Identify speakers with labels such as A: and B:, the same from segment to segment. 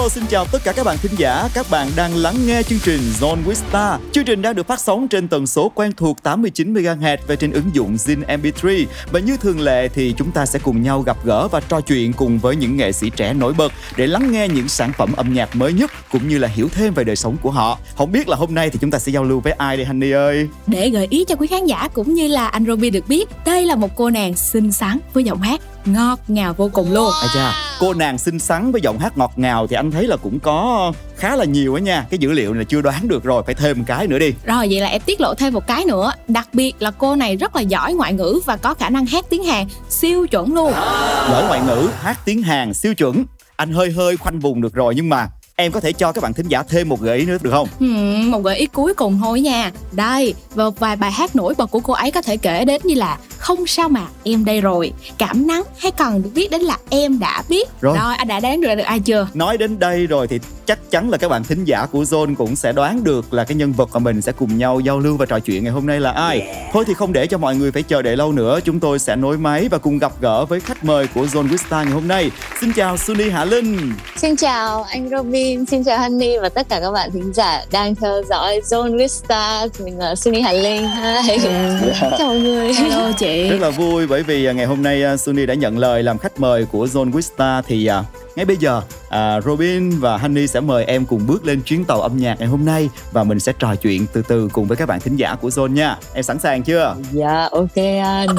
A: Hello, xin chào tất cả các bạn thính giả. Các bạn đang lắng nghe chương trình Zone with Star. Chương trình đang được phát sóng trên tần số quen thuộc 89 MHz và trên ứng dụng Zin MP3. Và như thường lệ thì chúng ta sẽ cùng nhau gặp gỡ và trò chuyện cùng với những nghệ sĩ trẻ nổi bật để lắng nghe những sản phẩm âm nhạc mới nhất cũng như là hiểu thêm về đời sống của họ. Không biết là hôm nay thì chúng ta sẽ giao lưu với ai đây Honey ơi?
B: Để gợi ý cho quý khán giả cũng như là anh Robin được biết, đây là một cô nàng xinh xắn với giọng hát ngọt ngào vô cùng luôn.
A: À cha, cô nàng xinh xắn với giọng hát ngọt ngào thì anh thấy là cũng có khá là nhiều á nha. Cái dữ liệu này chưa đoán được rồi, phải thêm một cái nữa đi.
B: Rồi vậy là em tiết lộ thêm một cái nữa, đặc biệt là cô này rất là giỏi ngoại ngữ và có khả năng hát tiếng Hàn siêu chuẩn luôn.
A: Giỏi ngoại ngữ, hát tiếng Hàn siêu chuẩn. Anh hơi hơi khoanh vùng được rồi nhưng mà em có thể cho các bạn thính giả thêm một gợi ý nữa được không?
B: Hmm, một gợi ý cuối cùng thôi nha. Đây, và vài bài hát nổi bật của cô ấy có thể kể đến như là Không sao mà em đây rồi, Cảm nắng hay còn được biết đến là em đã biết.
A: Rồi.
B: Rồi anh đã đoán được được ai chưa?
A: Nói đến đây rồi thì chắc chắn là các bạn thính giả của Zone cũng sẽ đoán được là cái nhân vật mà mình sẽ cùng nhau giao lưu và trò chuyện ngày hôm nay là ai. Thôi thì không để cho mọi người phải chờ đợi lâu nữa, chúng tôi sẽ nối máy và cùng gặp gỡ với khách mời của Zone Wista ngày hôm nay. Xin chào Sunny Hạ Linh.
C: Xin chào anh Robin, xin chào Honey và tất cả các bạn thính giả đang theo dõi Zone with Stars. Mình là Sunny Hà Linh. Hi. chào mọi người.
B: Hello chị.
A: Rất là vui bởi vì à, ngày hôm nay à, Sunny đã nhận lời làm khách mời của Zone Wista thì à, ngay bây giờ à, Robin và Honey sẽ mời em cùng bước lên chuyến tàu âm nhạc ngày hôm nay và mình sẽ trò chuyện từ từ cùng với các bạn thính giả của Zone nha. Em sẵn sàng chưa?
C: Dạ, ok anh.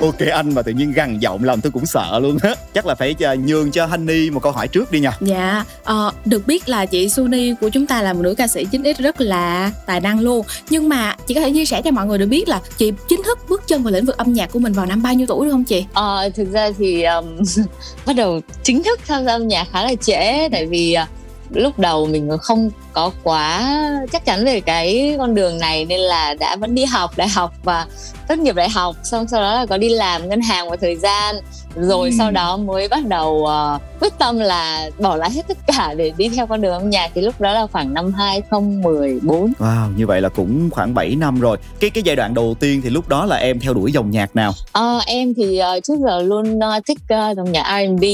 A: Ok anh mà tự nhiên gằn giọng làm tôi cũng sợ luôn á. Chắc là phải à, nhường cho Honey một câu hỏi trước đi nha.
B: Dạ, ờ, được biết là chị Suni của chúng ta là một nữ ca sĩ 9X rất là tài năng luôn Nhưng mà chị có thể chia sẻ cho mọi người được biết là chị chính thức bước chân vào lĩnh vực âm nhạc của mình vào năm bao nhiêu tuổi được không chị?
C: Ờ, thực ra thì um, bắt đầu chính thức tham gia âm nhạc khá là trễ, tại vì à, lúc đầu mình không có quá chắc chắn về cái con đường này nên là đã vẫn đi học đại học và tốt nghiệp đại học, xong sau đó là có đi làm ngân hàng một thời gian rồi
B: Ừ.
C: sau đó mới bắt đầu uh, quyết tâm là bỏ lại hết tất cả để đi theo con đường âm nhạc thì lúc đó là khoảng năm 2014
A: Wow, như vậy là cũng khoảng 7 năm rồi. Cái cái giai đoạn đầu tiên thì lúc đó là em theo đuổi dòng nhạc nào?
C: Ờ, em thì uh, trước giờ luôn uh, thích uh, dòng nhạc R&B,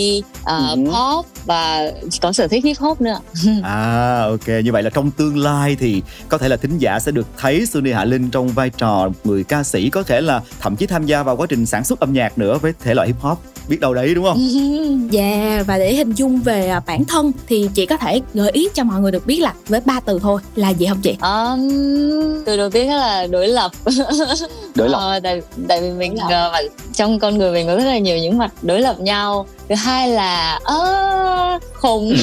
C: uh,
A: Ừ.
C: pop và có sở thích hip hop nữa.
A: À ok, như vậy là trong tương lai thì có thể là thính giả sẽ được thấy Sunny Hạ Linh trong vai trò một người ca sĩ có thể là thậm chí tham gia vào quá trình sản xuất âm nhạc nữa với thể loại hip hop. Biết đâu đấy đúng không?
B: Dạ, và để hình dung về à, bản thân thì chị có thể gợi ý cho mọi người được biết là với ba từ thôi là gì không chị?
C: Um, từ đầu tiên là đối lập.
A: Đối lập.
C: Ờ, tại, tại vì mình uh, trong con người mình có rất là nhiều những mặt đối lập nhau. Thứ hai là ơ khùng.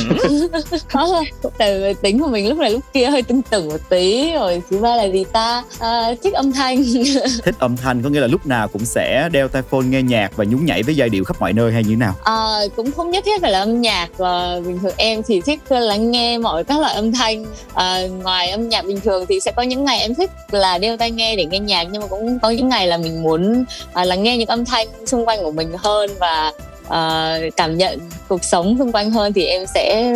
C: Đó, tại vì tính của mình lúc này lúc kia hơi tưng tửng một tí. Rồi thứ ba là gì ta? Ờ, thích âm thanh.
A: Thích âm thanh có nghĩa là lúc nào cũng sẽ đeo tai phone nghe nhạc và nhún nhảy với giai điệu khắp mọi nơi hay như thế nào?
C: à, cũng không nhất thiết phải là âm nhạc và bình thường em thì thích ờ, lắng nghe mọi các loại âm thanh à, ngoài âm nhạc bình thường thì sẽ có những ngày em thích là đeo tai nghe để nghe nhạc nhưng mà cũng có những ngày là mình muốn à, lắng nghe những âm thanh xung quanh của mình hơn và ờ, cảm nhận cuộc sống xung quanh hơn thì em sẽ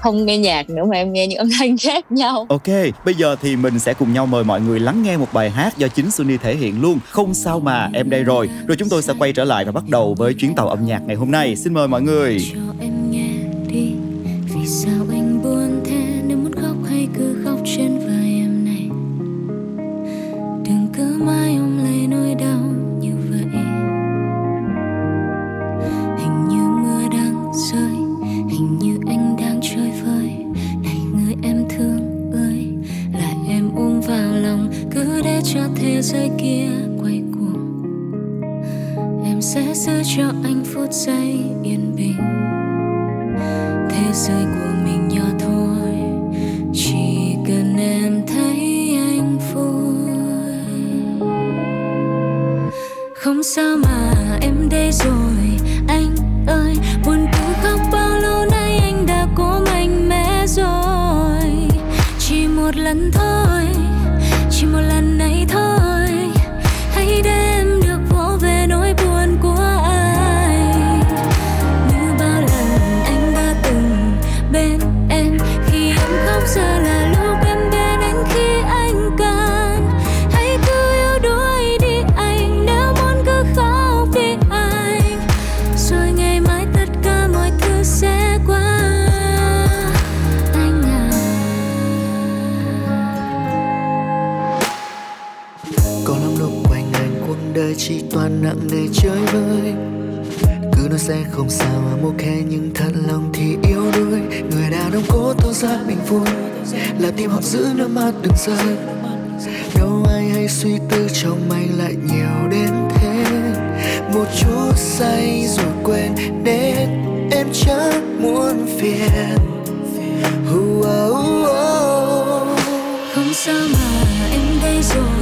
C: không nghe nhạc nữa mà em nghe những âm thanh khác nhau.
A: Ok, bây giờ thì mình sẽ cùng nhau mời mọi người lắng nghe một bài hát do chính Sunny thể hiện luôn. Không sao mà, em đây rồi. Rồi chúng tôi sẽ quay trở lại và bắt đầu với chuyến tàu âm nhạc ngày hôm nay. Xin mời mọi người.
D: Cho em thế giới kia quay cuồng. Em sẽ giữ cho anh phút giây yên bình. Thế giới của mình nhỏ thôi, chỉ cần em thấy anh vui. Không sao
E: toàn nặng nề chơi vơi. Cứ nói sẽ không sao mà ok nhưng thật lòng thì yếu đuối. Người đàn ông cố tỏ ra mình vui là tim họ giữ nước mắt đừng rơi. Đâu ai hay suy tư trong anh lại nhiều đến thế. Một chút say rồi quên đến em chẳng muốn phiền. Uh, uh, uh.
D: không sao mà em đây rồi.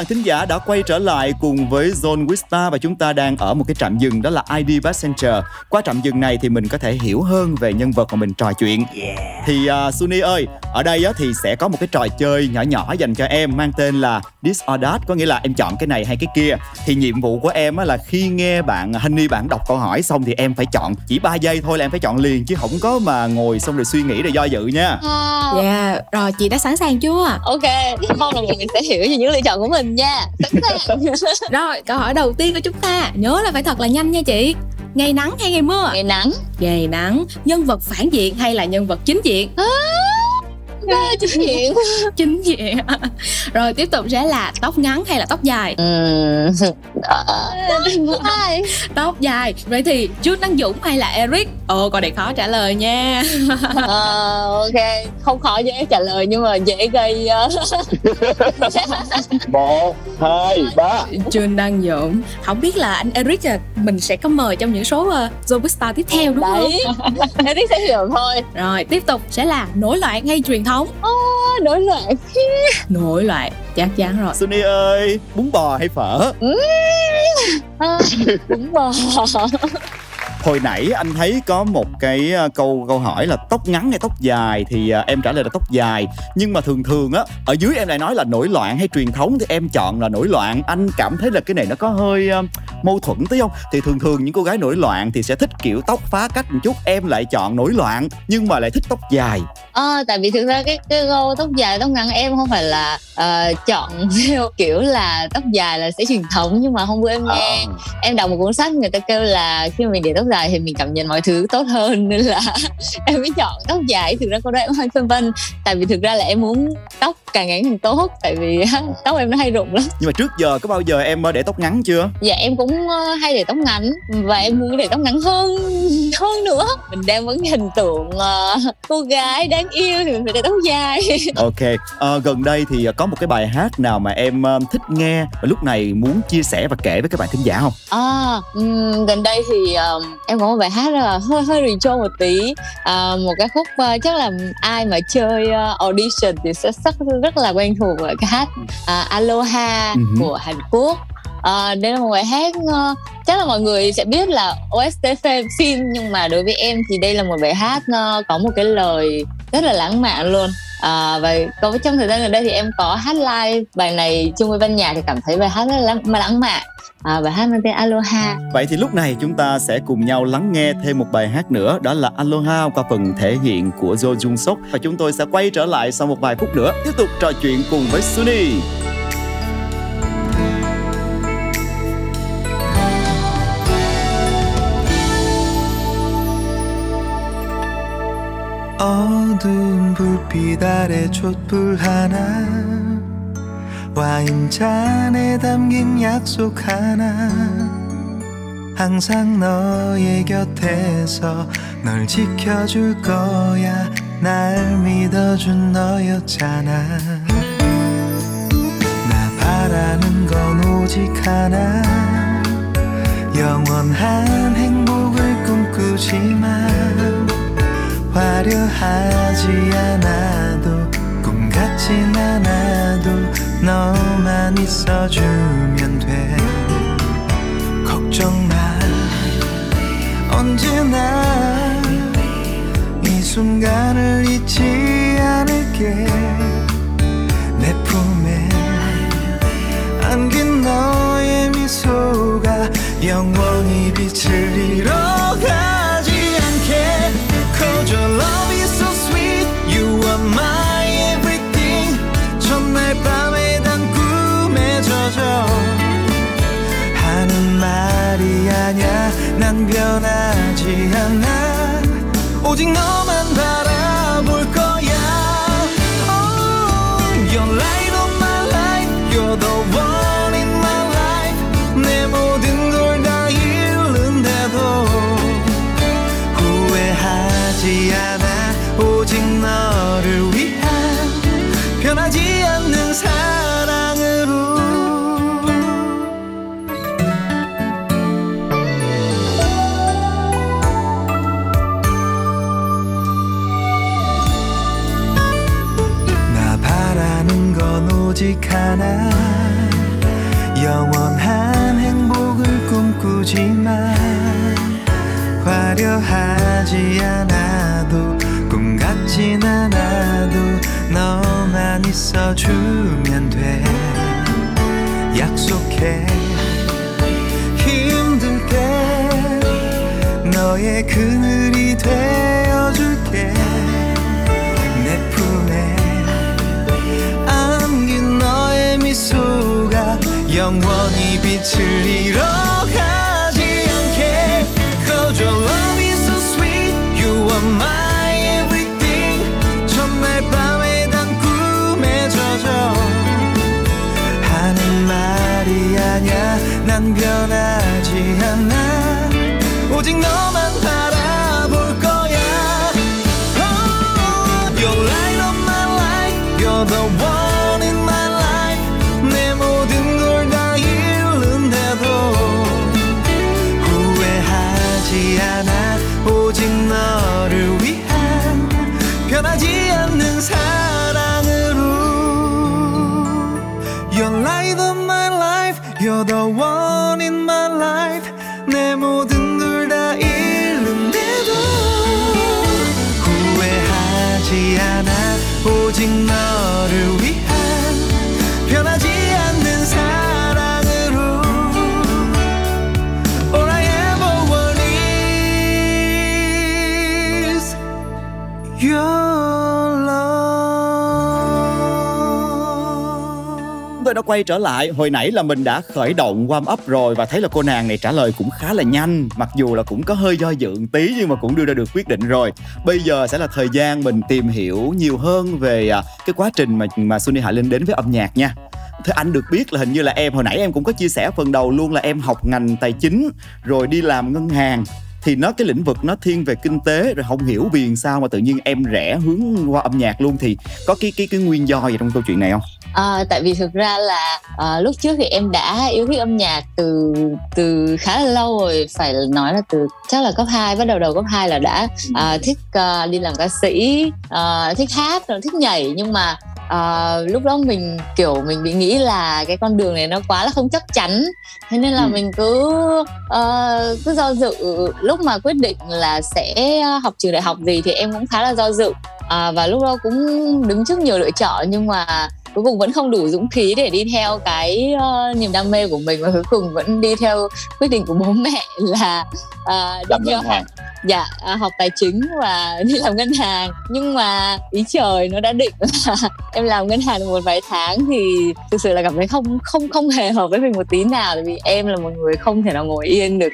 A: Bạn thính giả đã quay trở lại cùng với Zone Wista và chúng ta đang ở một cái trạm dừng đó là ID Passenger. Qua trạm dừng này thì mình có thể hiểu hơn về nhân vật mà mình trò chuyện. Thì uh, Suni ơi, ở đây á, thì sẽ có một cái trò chơi nhỏ nhỏ dành cho em mang tên là This or That, có nghĩa là em chọn cái này hay cái kia. Thì nhiệm vụ của em á, là khi nghe bạn Honey bạn đọc câu hỏi xong thì em phải chọn chỉ 3 giây thôi là em phải chọn liền chứ không có mà ngồi xong rồi suy nghĩ rồi do dự nha.
C: À,
B: Dạ, rồi chị đã sẵn sàng chưa?
C: ok mong là mọi người sẽ hiểu cho những lựa chọn của mình nha sẵn sàng
B: Rồi, câu hỏi đầu tiên của chúng ta Nhớ là phải thật là nhanh nha chị Ngày nắng hay ngày mưa?
C: ngày nắng
B: Ngày nắng Nhân vật phản diện hay là nhân vật chính diện?
C: à, chính diện.
B: Chính diện. Rồi tiếp tục sẽ là tóc ngắn hay là tóc dài?
C: Ừm, à, ai?
B: Tóc dài. Vậy thì Trương Đăng Dũng hay là Eric? Ồ, câu này khó trả lời nha.
C: Ờ, ok. Không khó dễ trả lời nhưng mà dễ gây uh...
F: một hai ba.
B: Trương Đăng Dũng. Không biết là anh Eric à, mình sẽ có mời trong những số uh, Star tiếp theo đúng không?
C: đấy. em biết sẽ hiểu thôi.
B: Rồi tiếp tục sẽ là nổi loạn hay truyền thống?
C: Ờ, nổi loạn
B: Nổi loạn chắc chắn rồi.
A: Suni ơi, bún bò hay phở?
C: à, đúng bò.
A: Hồi nãy anh thấy có một cái ờ, câu câu hỏi là tóc ngắn hay tóc dài thì ờ, em trả lời là tóc dài. Nhưng mà thường thường á ở dưới em lại nói là nổi loạn hay truyền thống thì em chọn là nổi loạn. Anh cảm thấy là cái này nó có hơi ờ, mâu thuẫn tí không? Thì thường thường những cô gái nổi loạn thì sẽ thích kiểu tóc phá cách một chút em lại chọn nổi loạn nhưng mà lại thích tóc dài
C: Ờ, tại vì thực ra cái cái gu tóc dài tóc ngắn em không phải là ờ, chọn theo kiểu là tóc dài là sẽ truyền thống nhưng mà hôm bữa em nghe em đọc một cuốn sách người ta kêu là khi mình để tóc dài thì mình cảm nhận mọi thứ tốt hơn nên là em mới chọn tóc dài. Thực ra câu đó em hơi phân vân tại vì thực ra là em muốn tóc càng ngắn càng tốt tại vì tóc em nó hay rụng lắm.
A: Nhưng mà trước giờ có bao giờ em để tóc ngắn chưa?
C: Dạ em cũng hay để tóc ngắn và em muốn để tóc ngắn hơn hơn nữa. Mình đang vẫn hình tượng uh, cô gái đáng yêu thì mình phải để tóc dài
A: ok à, gần đây thì có một cái bài hát nào mà em uh, thích nghe và lúc này muốn chia sẻ và kể với các bạn thính giả không?
C: À um, gần đây thì um, em có một bài hát là hơi hơi retro một tí. Uh, một cái khúc uh, chắc là ai mà chơi uh, audition thì sẽ rất rất là quen thuộc với cái hát uh, Aloha uh-huh. của Hàn Quốc. À, đây là một bài hát uh, chắc là mọi người sẽ biết là OST phim nhưng mà đối với em thì đây là một bài hát uh, có một cái lời rất là lãng mạn luôn. À, và có trong thời gian gần đây thì em có hát live bài này chung với ban nhạc thì cảm thấy bài hát rất là lãng, lãng mạn. À, bài hát mang tên Aloha.
A: Vậy thì lúc này chúng ta sẽ cùng nhau lắng nghe thêm một bài hát nữa đó là Aloha qua phần thể hiện của Jo Jung Sok và chúng tôi sẽ quay trở lại sau một vài phút nữa tiếp tục trò chuyện cùng với Sunny
G: 어두운 불빛 아래 촛불 하나 와인잔에 담긴 약속 하나. 항상 너의 곁에서 널 지켜줄 거야. 날 믿어준 너였잖아. 나 바라는 건 오직 하나. 영원한 행복을 꿈꾸지만 화려하지 않아도 꿈 같진 않아도 너만 있어주면 돼. 걱정 마. 언제나 이 순간을 잊지 않을게. 내 품에 안긴 너의 미소가 영원히 빛을 잃어가 holding my. 하나 영원한 행복을 꿈꾸지만 화려하지 않아도 꿈 같진 않아도 너만 있어주면 돼. 약속해. 힘들게 너의 그늘이 되 영원히 빛을 잃어가지 않게 Cause your love is so sweet You are my everything 첫날 밤에 단 꿈에 젖어 하는 말이 아냐 난 변하지 않아 오직 너만
A: tôi đã quay trở lại. Hồi nãy là mình đã khởi động warm up rồi và thấy là cô nàng này trả lời cũng khá là nhanh, mặc dù là cũng có hơi do dự tí nhưng mà cũng đưa ra được quyết định rồi. Bây giờ sẽ là thời gian mình tìm hiểu nhiều hơn về à, cái quá trình mà mà Sunny Hạ Linh đến với âm nhạc nha. Thế anh được biết là hình như là em, hồi nãy em cũng có chia sẻ phần đầu luôn là em học ngành tài chính, rồi đi làm ngân hàng thì nó cái lĩnh vực nó thiên về kinh tế rồi không hiểu vì sao mà tự nhiên em rẽ hướng qua âm nhạc luôn. Thì có cái cái cái nguyên do gì trong câu chuyện này không?
C: À, tại vì thực ra là à, lúc trước thì em đã yêu thích âm nhạc từ từ khá là lâu rồi. Phải nói là từ chắc là cấp 2 bắt đầu đầu cấp 2 là đã à, thích à, đi làm ca sĩ à, thích hát rồi thích nhảy. Nhưng mà à, lúc đó mình kiểu mình bị nghĩ là cái con đường này nó quá là không chắc chắn. Thế nên là
A: Ừ.
C: mình cứ uh, cứ do dự lúc mà quyết định là sẽ ờ, học trường đại học gì thì em cũng khá là do dự. À, và lúc đó cũng đứng trước nhiều lựa chọn nhưng mà cuối cùng vẫn không đủ dũng khí để đi theo cái uh, niềm đam mê của mình và cuối cùng vẫn đi theo quyết định của bố mẹ là uh,
F: làm
C: đi theo
F: hàng.
C: Dạ à, học tài chính và đi làm ngân hàng. Nhưng mà ý trời nó đã định là em làm ngân hàng được một vài tháng thì thực sự là cảm thấy không không không hề hợp với mình một tí nào. Tại vì em là một người không thể nào ngồi yên được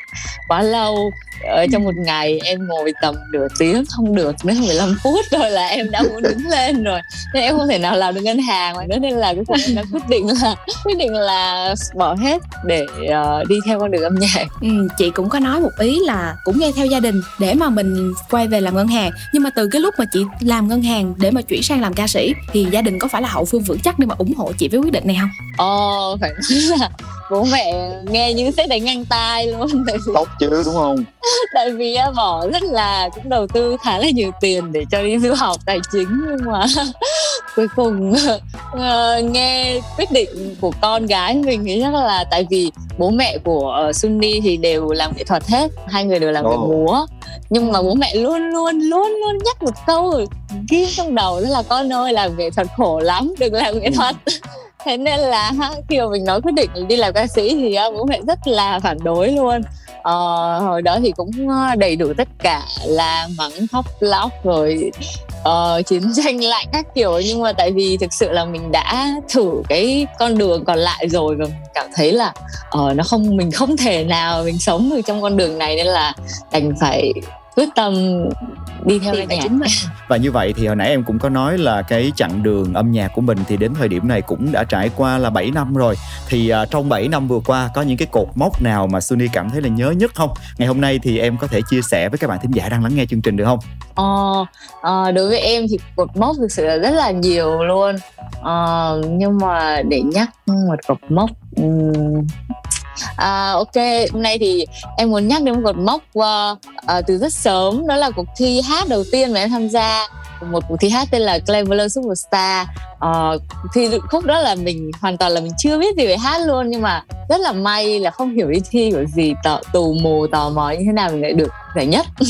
C: quá lâu. Ở trong một ngày em ngồi tầm nửa tiếng không được đến 15 phút rồi là em đã muốn đứng lên rồi. Nên em không thể nào làm được ngân hàng mà nữa nên là cuối cùng em đã quyết định là quyết định là bỏ hết để uh, đi theo con đường âm nhạc.
B: Ừ, chị cũng có nói một ý là cũng nghe theo gia đình để mà mình quay về làm ngân hàng. Nhưng mà từ cái lúc mà chị làm ngân hàng để mà chuyển sang làm ca sĩ thì gia đình có phải là hậu phương vững chắc để mà ủng hộ chị với quyết định này không?
C: Ồ, phải nói là bố mẹ nghe những xét đánh ngang tai luôn. Tại vì,
F: tốt chứ đúng không?
C: Tại vì á, bỏ rất là cũng đầu tư khá là nhiều tiền để cho đi du học tài chính nhưng mà cuối cùng. Ờ, nghe quyết định của con gái mình thì chắc là tại vì bố mẹ của uh, Sunny thì đều làm nghệ thuật hết hai người đều làm
F: Ồ.
C: múa. Nhưng mà bố mẹ luôn luôn luôn luôn nhắc một câu ghi trong đầu đó là con ơi làm nghệ thuật khổ lắm đừng làm nghệ thuật. Thế nên là khi mà mình nói quyết định đi làm ca sĩ thì bố mẹ rất là phản đối luôn uh, hồi đó thì cũng ờ, đầy đủ tất cả là mắng khóc lóc rồi uh, chiến tranh lạnh các kiểu. Nhưng mà tại vì thực sự là mình đã thử cái con đường còn lại rồi và mình cảm thấy là uh, nó không mình không thể nào mình sống được trong con đường này nên là đành phải quyết tâm đi theo cái
B: chính mình.
A: Và như vậy thì hồi nãy em cũng có nói là cái chặng đường âm nhạc của mình thì đến thời điểm này cũng đã trải qua là 7 năm rồi. Thì à, trong 7 năm vừa qua có những cái cột mốc nào mà Sunny cảm thấy là nhớ nhất không? Ngày hôm nay thì em có thể chia sẻ với các bạn thính giả đang lắng nghe chương trình được không?
C: Ờ, ờ, đối với em thì cột mốc thực sự là rất là nhiều luôn Ờ, nhưng mà để nhắc một cột mốc ừm, À, ok, hôm nay thì em muốn nhắc đến một cột mốc uh, uh, từ rất sớm. Đó là cuộc thi hát đầu tiên mà em tham gia một cuộc thi hát tên là Cleveland Superstar. Ờ, thì khúc đó là mình hoàn toàn là mình chưa biết gì về hát luôn nhưng mà rất là may là không hiểu đi thi của gì tò, tù mù tò mò như thế nào mình lại được giải nhất.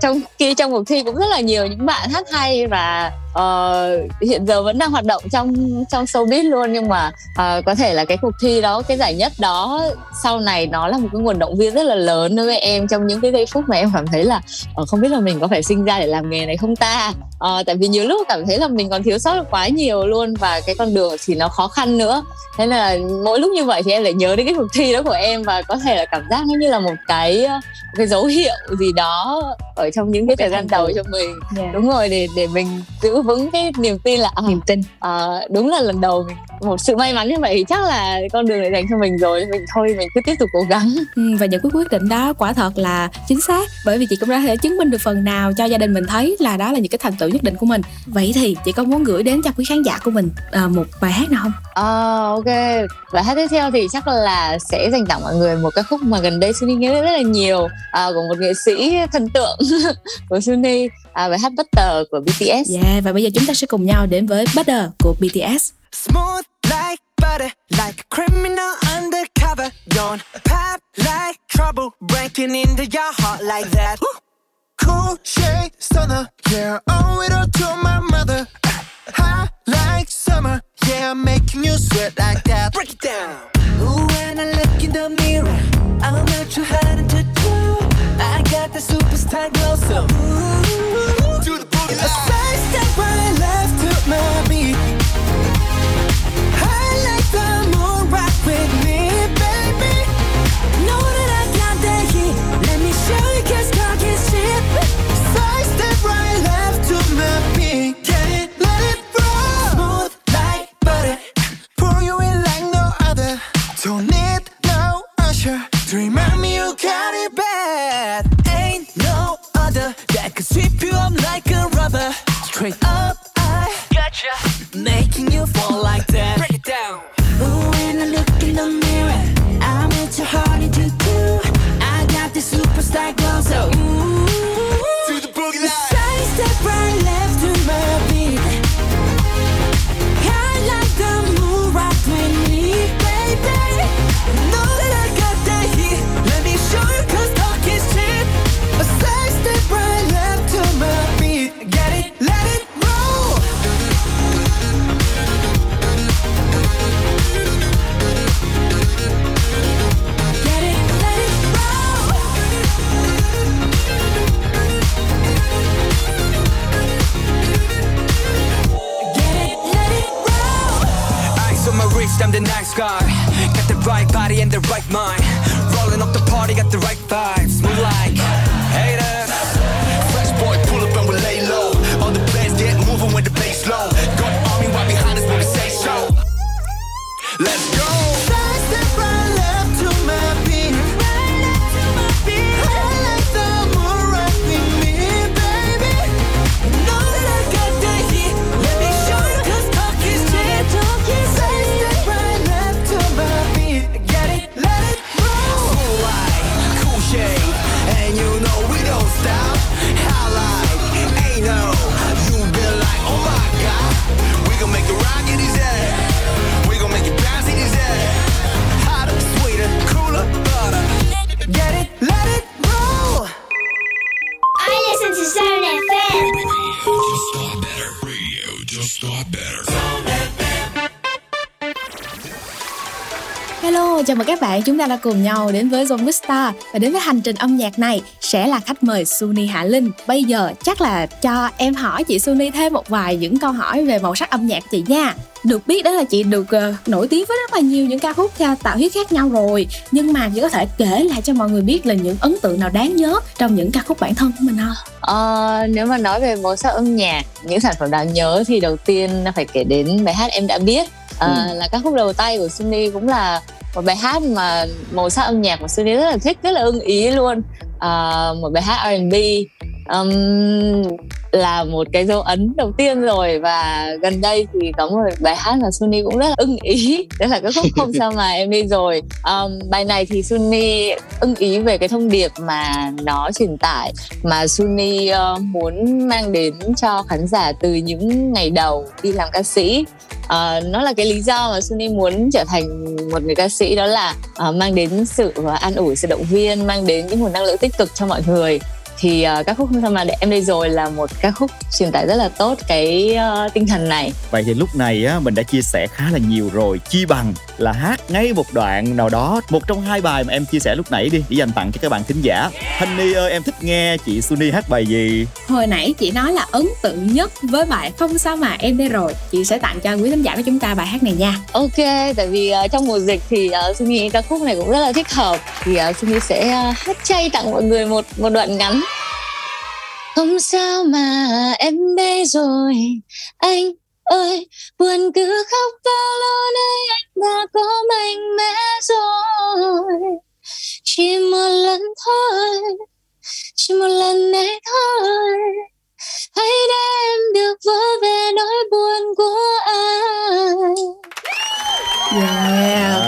C: Trong khi trong cuộc thi cũng rất là nhiều những bạn hát hay và uh, hiện giờ vẫn đang hoạt động trong trong showbiz luôn nhưng mà uh, có thể là cái cuộc thi đó cái giải nhất đó sau này nó là một cái nguồn động viên rất là lớn đối với em trong những cái giây phút mà em cảm thấy là uh, không biết là mình có phải sinh ra để làm nghề này không ta? Ờ, tại vì nhiều lúc cảm thấy là mình còn thiếu sót quá nhiều luôn và cái con đường thì nó khó khăn nữa. Thế nên là mỗi lúc như vậy thì em lại nhớ đến cái cuộc thi đó của em và có thể là cảm giác nó như là một cái một cái dấu hiệu gì đó ở trong những cái thời gian đầu cho mình. Đúng rồi để để mình giữ vững cái niềm tin là à,
B: niềm tin.
C: à, đúng là lần đầu mình một sự may mắn như vậy thì chắc là con đường này dành cho mình rồi. Mình thôi mình cứ tiếp tục cố gắng.
B: Ừ, và những cái quyết định đó quả thật là chính xác bởi vì chị cũng đã thể chứng minh được phần nào cho gia đình mình thấy là đó là những cái thành tựu nhất định của mình. Vậy thì chị có muốn gửi đến cho quý khán giả của mình à, một bài hát nào không?
C: À, ok. Và hát tiếp theo thì chắc là sẽ dành tặng mọi người một ca khúc mà gần đây Sunny nhớ rất là nhiều à, của một nghệ sĩ thần tượng của Sunny. À, bài hát Butter của BTS
B: yeah và bây giờ chúng ta sẽ cùng nhau đến với Butter của BTS
H: Smooth like butter, like a criminal undercover. Don't pop like trouble, breaking into your heart like that. Cool shade stunner, yeah, owe it all to my mother. Hot like summer, yeah, I'm making you sweat like that. Break it down. Ooh, when I look in the mirror, I'm not too hard to do. I got the superstar glow, so ooh, do the boogie. A side step right left to my beat.
E: To remind me you got it
H: bad. Ain't no other that could sweep you up
E: like a rubber. Straight up,
I: I
B: gotcha. Making you fall like that. Ta đã cùng nhau đến với Zone Vista và đến với hành trình âm nhạc này sẽ là khách mời Suni Hạ Linh. Bây giờ chắc là cho em hỏi chị Suni thêm một vài những câu hỏi về màu sắc âm nhạc chị nha. Được biết đó là chị được ờ, nổi tiếng với rất là nhiều những ca khúc uh, tạo huyết khác nhau rồi Nhưng mà chị có thể kể lại cho mọi người biết là những ấn tượng nào đáng nhớ trong những ca khúc bản thân của mình không?
C: Ờ, nếu mà nói về màu sắc âm nhạc những sản phẩm đáng nhớ thì đầu tiên phải kể đến bài hát em đã biết Ờ, là ca khúc đầu tay của Sunny cũng là một bài hát mà màu sắc âm nhạc của Sunny rất là thích rất là ưng ý luôn. Ờ, một bài hát R&B um, là một cái dấu ấn đầu tiên rồi và gần đây thì có một bài hát mà Sunny cũng rất là ưng ý. Đó là cái khúc không sao mà em đi rồi. Um, bài này thì Sunny ưng ý về cái thông điệp mà nó truyền tải mà Sunny uh, muốn mang đến cho khán giả từ những ngày đầu đi làm ca sĩ. Uh, nó là cái lý do mà Sunny muốn trở thành một người ca sĩ đó là uh, mang đến sự an ủi sự động viên mang đến những nguồn năng lượng tích cực cho mọi người thì uh, các khúc không sao mà để em đây rồi là một ca khúc truyền tải rất là tốt cái ờ, tinh thần này.
A: Vậy thì lúc này á mình đã chia sẻ khá là nhiều rồi. Chi bằng là hát ngay một đoạn nào đó Một trong hai bài mà em chia sẻ lúc nãy đi. Để dành tặng cho các bạn thính giả. Honey ơi em thích nghe chị Suni hát bài gì?
B: Hồi nãy chị nói là ấn tượng nhất với bài Không sao mà em đây rồi. Chị sẽ tặng cho quý khán giả của chúng ta bài hát này nha.
C: Ok tại vì ờ, trong mùa dịch thì uh, Sunny nghĩ ca khúc này cũng rất là thích hợp. Thì uh, Sunny sẽ ờ, hát chay tặng mọi người một một đoạn ngắn không sao mà em đây rồi. Anh ơi, buồn cứ khóc bao lâu nay anh đã có mạnh mẽ rồi? Chỉ một lần thôi, chỉ một lần này thôi. Hãy để em được vỡ về nỗi buồn của anh.
B: Yeah.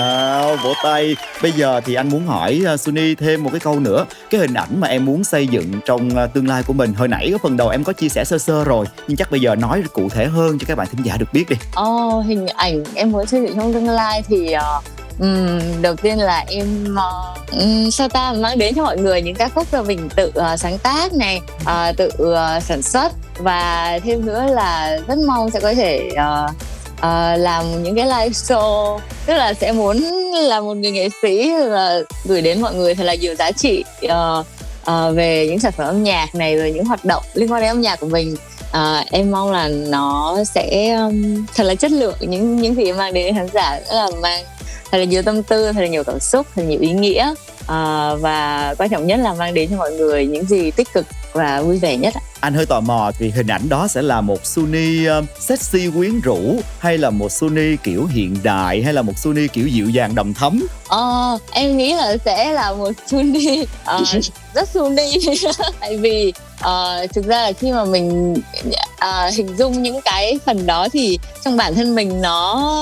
A: Wow, vỗ tay. Bây giờ thì anh muốn hỏi uh, Suni thêm một cái câu nữa. Cái hình ảnh mà em muốn xây dựng trong uh, tương lai của mình Hồi nãy ở phần đầu em có chia sẻ sơ sơ rồi Nhưng chắc bây giờ nói cụ thể hơn cho các bạn thính giả được biết đi.
C: Ồ, hình ảnh em muốn xây dựng trong tương lai thì ờ, ừm, đầu tiên là em ờ, ừm, sao ta mang đến cho mọi người những ca khúc mà mình tự ờ, sáng tác này, ờ, tự ờ, sản xuất. Và thêm nữa là rất mong sẽ có thể ờ, uh, làm những cái live show. Tức là sẽ muốn là một người nghệ sĩ là gửi đến mọi người thật là nhiều giá trị uh, uh, về những sản phẩm âm nhạc này rồi những hoạt động liên quan đến âm nhạc của mình. Uh, em mong là nó sẽ um, thật là chất lượng những những gì em mang đến khán giả. Rất là mang thật là nhiều tâm tư thật là nhiều cảm xúc thật là nhiều ý nghĩa. Uh, và quan trọng nhất là mang đến cho mọi người những gì tích cực và vui vẻ nhất ạ.
A: Anh hơi tò mò thì hình ảnh đó sẽ là một Suni uh, sexy quyến rũ Hay là một Suni kiểu hiện đại Hay là một Suni kiểu dịu dàng đầm thấm
C: Ờ, em nghĩ là sẽ là một Sunny ờ, rất Sunny tại vì ờ, thực ra là khi mà mình ờ, hình dung những cái phần đó thì trong bản thân mình nó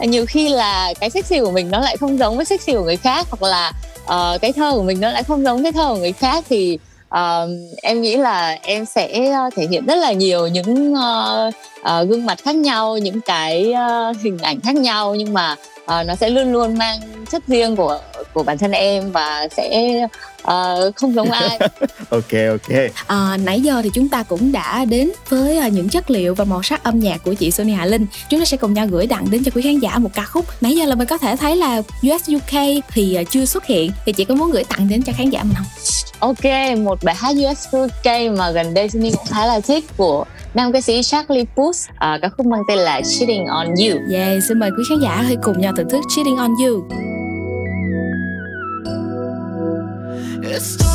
C: nhiều khi là cái sexy của mình nó lại không giống với sexy của người khác hoặc là ờ, cái thơ của mình nó lại không giống cái thơ của người khác thì ờ, em nghĩ là em sẽ ờ, thể hiện rất là nhiều những uh, uh, gương mặt khác nhau những cái uh, hình ảnh khác nhau. Nhưng mà ờ, nó sẽ luôn luôn mang chất riêng của của bản thân em và sẽ ờ, không giống ai
A: Ok ok
B: À, nãy giờ thì chúng ta cũng đã đến với những chất liệu và màu sắc âm nhạc của chị Sonia Hạ Linh. Chúng ta sẽ cùng nhau gửi tặng đến cho quý khán giả một ca khúc. Nãy giờ là mình có thể thấy là US UK thì chưa xuất hiện thì chị có muốn gửi tặng đến cho khán giả mình không?
C: Ok, một bài hát US UK mà gần đây Sunny cũng khá là thích của nam ca sĩ Charlie Puth uh, ca khúc mang tên là Cheating on You
B: Yeah, xin mời quý khán giả hãy cùng nhau thưởng thức Cheating on You.
H: It's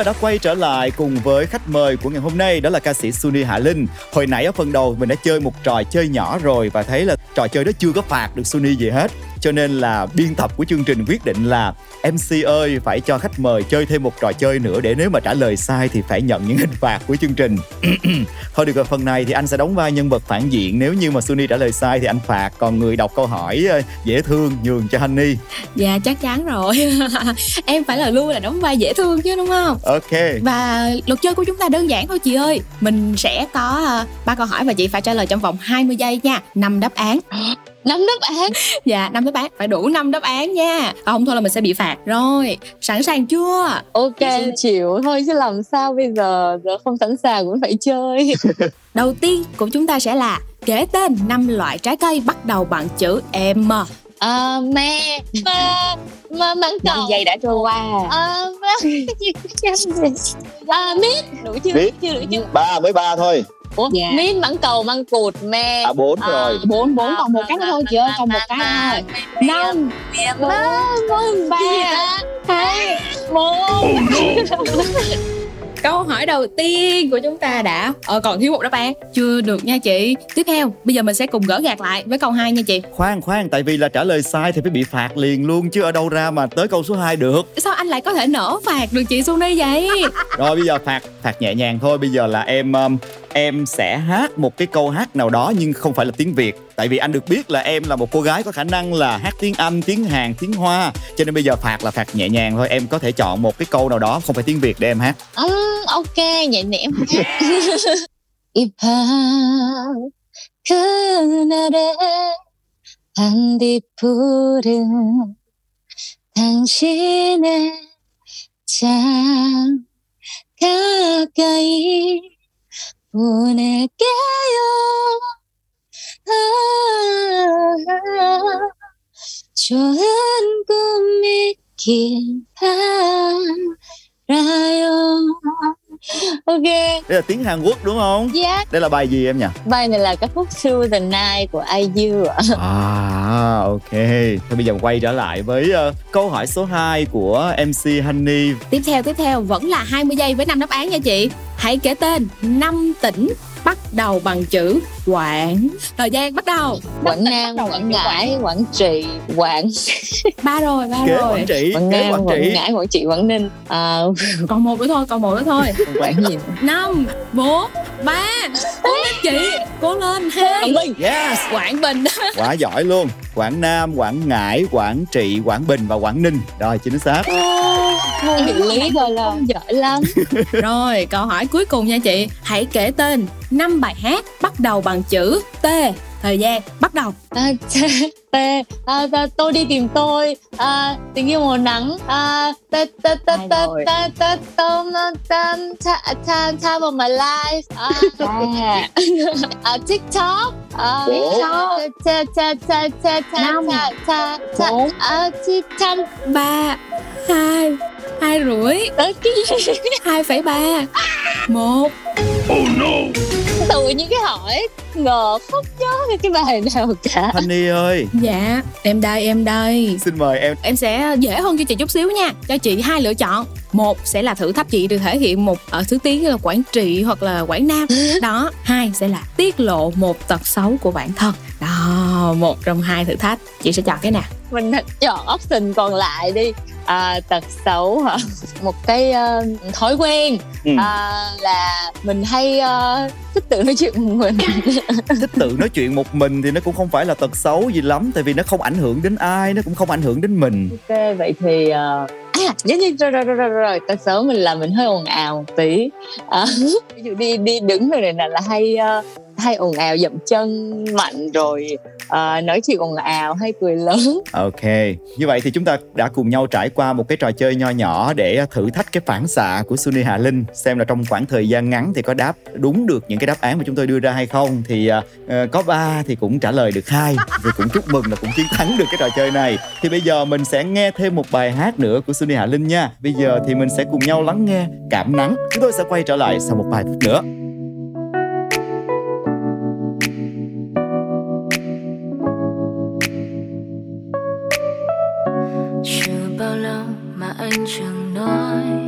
A: ta đã quay trở lại cùng với khách mời của ngày hôm nay, đó là ca sĩ Suni Hạ Linh. Hồi nãy ở phần đầu mình đã chơi một trò chơi nhỏ rồi và thấy là trò chơi đó chưa có phạt được Suni gì hết. Cho nên là biên tập của chương trình quyết định là MC ơi phải cho khách mời chơi thêm một trò chơi nữa để nếu mà trả lời sai thì phải nhận những hình phạt của chương trình. Thôi được rồi phần này thì anh sẽ đóng vai nhân vật phản diện nếu như mà Suni trả lời sai thì anh phạt còn người đọc câu hỏi ờ, dễ thương nhường cho Honey.
B: Dạ chắc chắn rồi. em phải là luôn là đóng vai dễ thương chứ đúng không?
A: Ok.
B: Và luật chơi của chúng ta đơn giản thôi chị ơi. Mình sẽ có ờ, ba câu hỏi và chị phải trả lời trong vòng 20 giây nha. năm đáp án.
C: Năm đáp án
B: Dạ, năm đáp án, phải đủ 5 đáp án nha. Còn không thôi là mình sẽ bị phạt. Rồi, sẵn sàng chưa?
C: ok chịu thôi chứ làm sao bây giờ giờ không sẵn sàng cũng phải chơi
B: Đầu tiên của chúng ta sẽ là kể tên 5 loại trái cây bắt đầu bằng chữ M.
C: à, me ma ma mãng
J: năm
C: cầu
J: giây đã trôi qua
C: à, ma à, mít đủ chưa
F: Mít.
C: chưa đủ chưa
F: ba mới ba thôi
C: ủa
J: Dạ.
C: mít mãng cầu măng cụt me
F: à bốn rồi
J: bốn bốn còn một cái nữa thôi chị ơi còn một cái nữa thôi năm
C: bốn ba hai một
B: Câu hỏi đầu tiên của chúng ta đã ờ, còn thiếu một đáp án chưa được nha chị. Tiếp theo, bây giờ mình sẽ cùng gỡ gạt lại với câu 2 nha chị.
A: Khoan khoan tại vì là trả lời sai thì phải bị phạt liền luôn chứ ở đâu ra mà tới câu số 2 được.
B: Sao anh lại có thể nở phạt được chị Suni vậy?
A: Rồi bây giờ phạt phạt nhẹ nhàng thôi, bây giờ là em um, em sẽ hát một cái câu hát nào đó nhưng không phải là tiếng Việt tại vì anh được biết là em là một cô gái có khả năng là hát tiếng Anh, tiếng Hàn, tiếng Hoa cho nên bây giờ phạt là phạt nhẹ nhàng thôi em có thể chọn một cái câu nào đó không phải tiếng Việt để em hát
C: um, ok nhẹ nhõm 이밤 그날의 반딧불은 당신의 참 가까이 보낼게요. 아, 좋은 꿈 있길 바라요 ok.
A: Đây là tiếng Hàn Quốc đúng không?
C: Yeah
A: đây là bài gì em nhỉ?
C: Bài này là ca khúc Through the Night của IU ạ.
A: À ok. Thôi bây giờ quay trở lại với uh, câu hỏi số 2 của MC Honey.
B: Tiếp theo tiếp theo vẫn là 20 giây với năm đáp án nha chị. Hãy kể tên năm tỉnh bắt đầu bằng chữ Quảng. Thời gian bắt đầu.
C: Quảng Nam, Quảng Ngãi, Quảng Trị, Quảng.
B: ba rồi, ba
A: Kế
B: rồi.
A: Quảng Trị,
C: Quảng Nam,
A: Quảng.
C: Ngãi, Quảng Trị, Quảng Ninh. À,
B: Còn một nữa thôi, còn một nữa thôi.
C: Quảng gì?
B: Năm, bốn, ba. Cố lên chị, cố lên. Hai.
C: Quảng Bình.
A: Yes.
B: Quảng Bình.
A: Quá giỏi luôn. Quảng Nam, Quảng Ngãi, Quảng Trị, Quảng Bình và Quảng Ninh. Rồi chính xác.
C: Địa lý rồi là giỏi lắm.
B: Rồi, câu hỏi cuối cùng nha chị. Hãy kể tên năm bài hát bắt đầu bằng chữ T thời gian bắt đầu.
C: À, à, tôi đi tìm tôi. À, tình yêu mùa nắng. À, tê, tê, tê, tê, tê, tê, time time of my life. À, tiktok. À, tiktok.
B: Ba. Hai. Hai rưỡi. Hai phẩy ba. Một.
C: Oh no tự những cái hỏi ngờ không nhớ cái bài nào cả
A: Honey ơi,
B: Dạ, em đây, em đây.
A: xin mời em.
B: Em sẽ dễ hơn cho chị chút xíu nha. Cho chị hai lựa chọn. Một sẽ là thử thách chị được thể hiện một ở thứ tiếng là Quảng Trị hoặc là Quảng Nam. Đó. Hai sẽ là tiết lộ một tật xấu của bản thân. Đó, một trong hai thử thách. Chị sẽ chọn cái nào?
C: mình chọn option còn lại đi à, tật xấu hả một cái ờ, thói quen
A: Ừ.
C: à, là mình hay ờ, thích tự nói chuyện một mình
A: thích tự nói chuyện một mình thì nó cũng không phải là tật xấu gì lắm tại vì nó không ảnh hưởng đến ai nó cũng không ảnh hưởng đến mình
C: ok vậy thì à nhớ như rồi rồi rồi rồi, rồi. tật xấu mình là mình hơi ồn ào một tí à, ví dụ đi đi đứng rồi này là, là hay ờ, hay ồn ào dậm chân mạnh rồi uh, nói chuyện ồn ào hay cười lớn.
A: Ok như vậy thì chúng ta đã cùng nhau trải qua một cái trò chơi nho nhỏ để thử thách cái phản xạ của Sunny Hà Linh xem là trong khoảng thời gian ngắn thì có đáp đúng được những cái đáp án mà chúng tôi đưa ra hay không. Thì uh, có ba thì cũng trả lời được hai thì cũng chúc mừng là cũng chiến thắng được cái trò chơi này. Thì bây giờ mình sẽ nghe thêm một bài hát nữa của Sunny Hà Linh nha. Bây giờ thì mình sẽ cùng nhau lắng nghe cảm nắng. Chúng tôi sẽ quay trở lại sau một bài phút nữa.
D: Anh chẳng nói.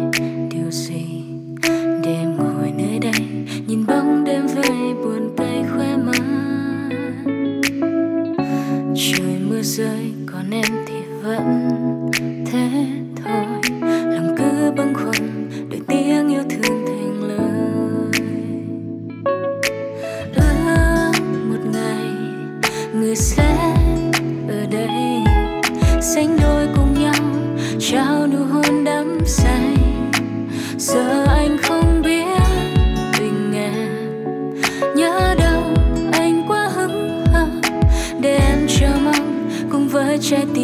K: billete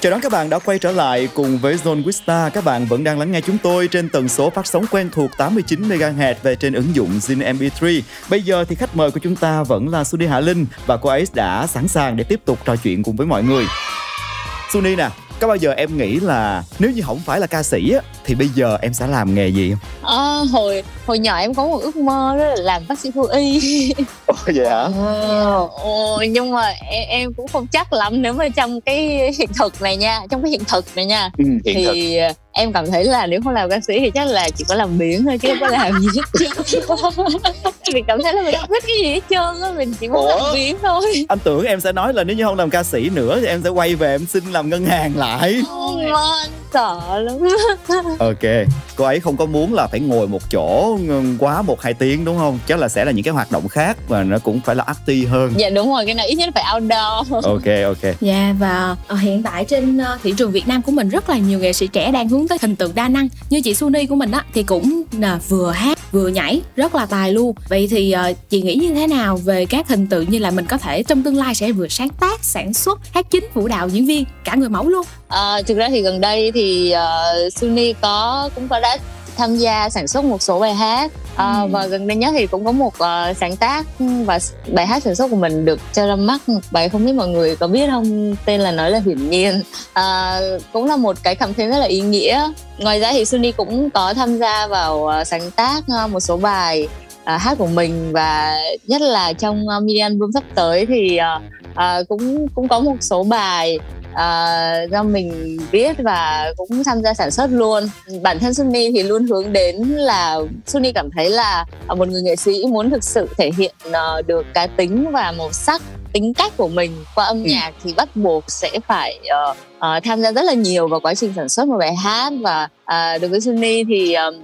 A: Chào đón các bạn đã quay trở lại cùng với Zone Vista. Các bạn vẫn đang lắng nghe chúng tôi trên tần số phát sóng quen thuộc 89 MHz về trên ứng dụng Zin MP3. Bây giờ thì khách mời của chúng ta vẫn là Suni Hạ Linh và cô ấy đã sẵn sàng để tiếp tục trò chuyện cùng với mọi người. Suni nè, có bao giờ em nghĩ là nếu như không phải là ca sĩ á thì bây giờ em sẽ làm nghề gì
C: không? À, hồi hồi nhỏ em có một ước mơ đó là làm bác sĩ thú y.
F: Ồ, vậy hả?
C: Ồ, nhưng mà em, em cũng không chắc lắm nếu mà trong cái hiện thực này nha, trong cái hiện thực này nha.
F: Ừ, hiện
C: thì thực. em cảm thấy là nếu không làm ca sĩ thì chắc là chỉ có làm miếng thôi chứ không có làm gì hết mình cảm thấy là mình không biết cái gì hết trơn á, mình chỉ muốn Ủa? làm miếng thôi.
A: Anh tưởng em sẽ nói là nếu như không làm ca sĩ nữa thì em sẽ quay về em xin làm ngân hàng lại.
C: Man, sợ lắm
A: ok cô ấy không có muốn là phải ngồi một chỗ quá một hai tiếng đúng không? Chắc là sẽ là những cái hoạt động khác và nó cũng phải là active hơn.
C: Dạ đúng rồi cái nào ít nhất phải outdoor.
A: Ok ok.
B: Dạ yeah, và uh, hiện tại trên uh, thị trường Việt Nam của mình rất là nhiều nghệ sĩ trẻ đang hướng tới hình tượng đa năng. Như chị Suni của mình á thì cũng uh, vừa hát vừa nhảy rất là tài luôn. Vậy thì uh, chị nghĩ như thế nào về các hình tượng như là mình có thể trong tương lai sẽ vừa sáng tác sản xuất hát chính vũ đạo diễn viên cả người mẫu luôn?
C: À, thực ra thì gần đây thì uh, Suni có cũng có đã tham gia sản xuất một số bài hát. À, ừ. và gần đây nhất thì cũng có một uh, sáng tác và bài hát sản xuất của mình được cho ra mắt. Một bài không biết mọi người có biết không? Tên là nói là hiển nhiên. À, cũng là một cái cảm thấy rất là ý nghĩa. Ngoài ra thì Suni cũng có tham gia vào uh, sáng tác uh, một số bài uh, hát của mình. Và nhất là trong uh, mini album sắp tới thì uh, uh, cũng cũng có một số bài uh, do mình biết và cũng tham gia sản xuất luôn. Bản thân Sunny thì luôn hướng đến là Sunny cảm thấy là một người nghệ sĩ muốn thực sự thể hiện uh, được cá tính và màu sắc tính cách của mình qua âm ừ. nhạc thì bắt buộc sẽ phải uh, uh, tham gia rất là nhiều vào quá trình sản xuất một bài hát và uh, đối với Sunny thì uh,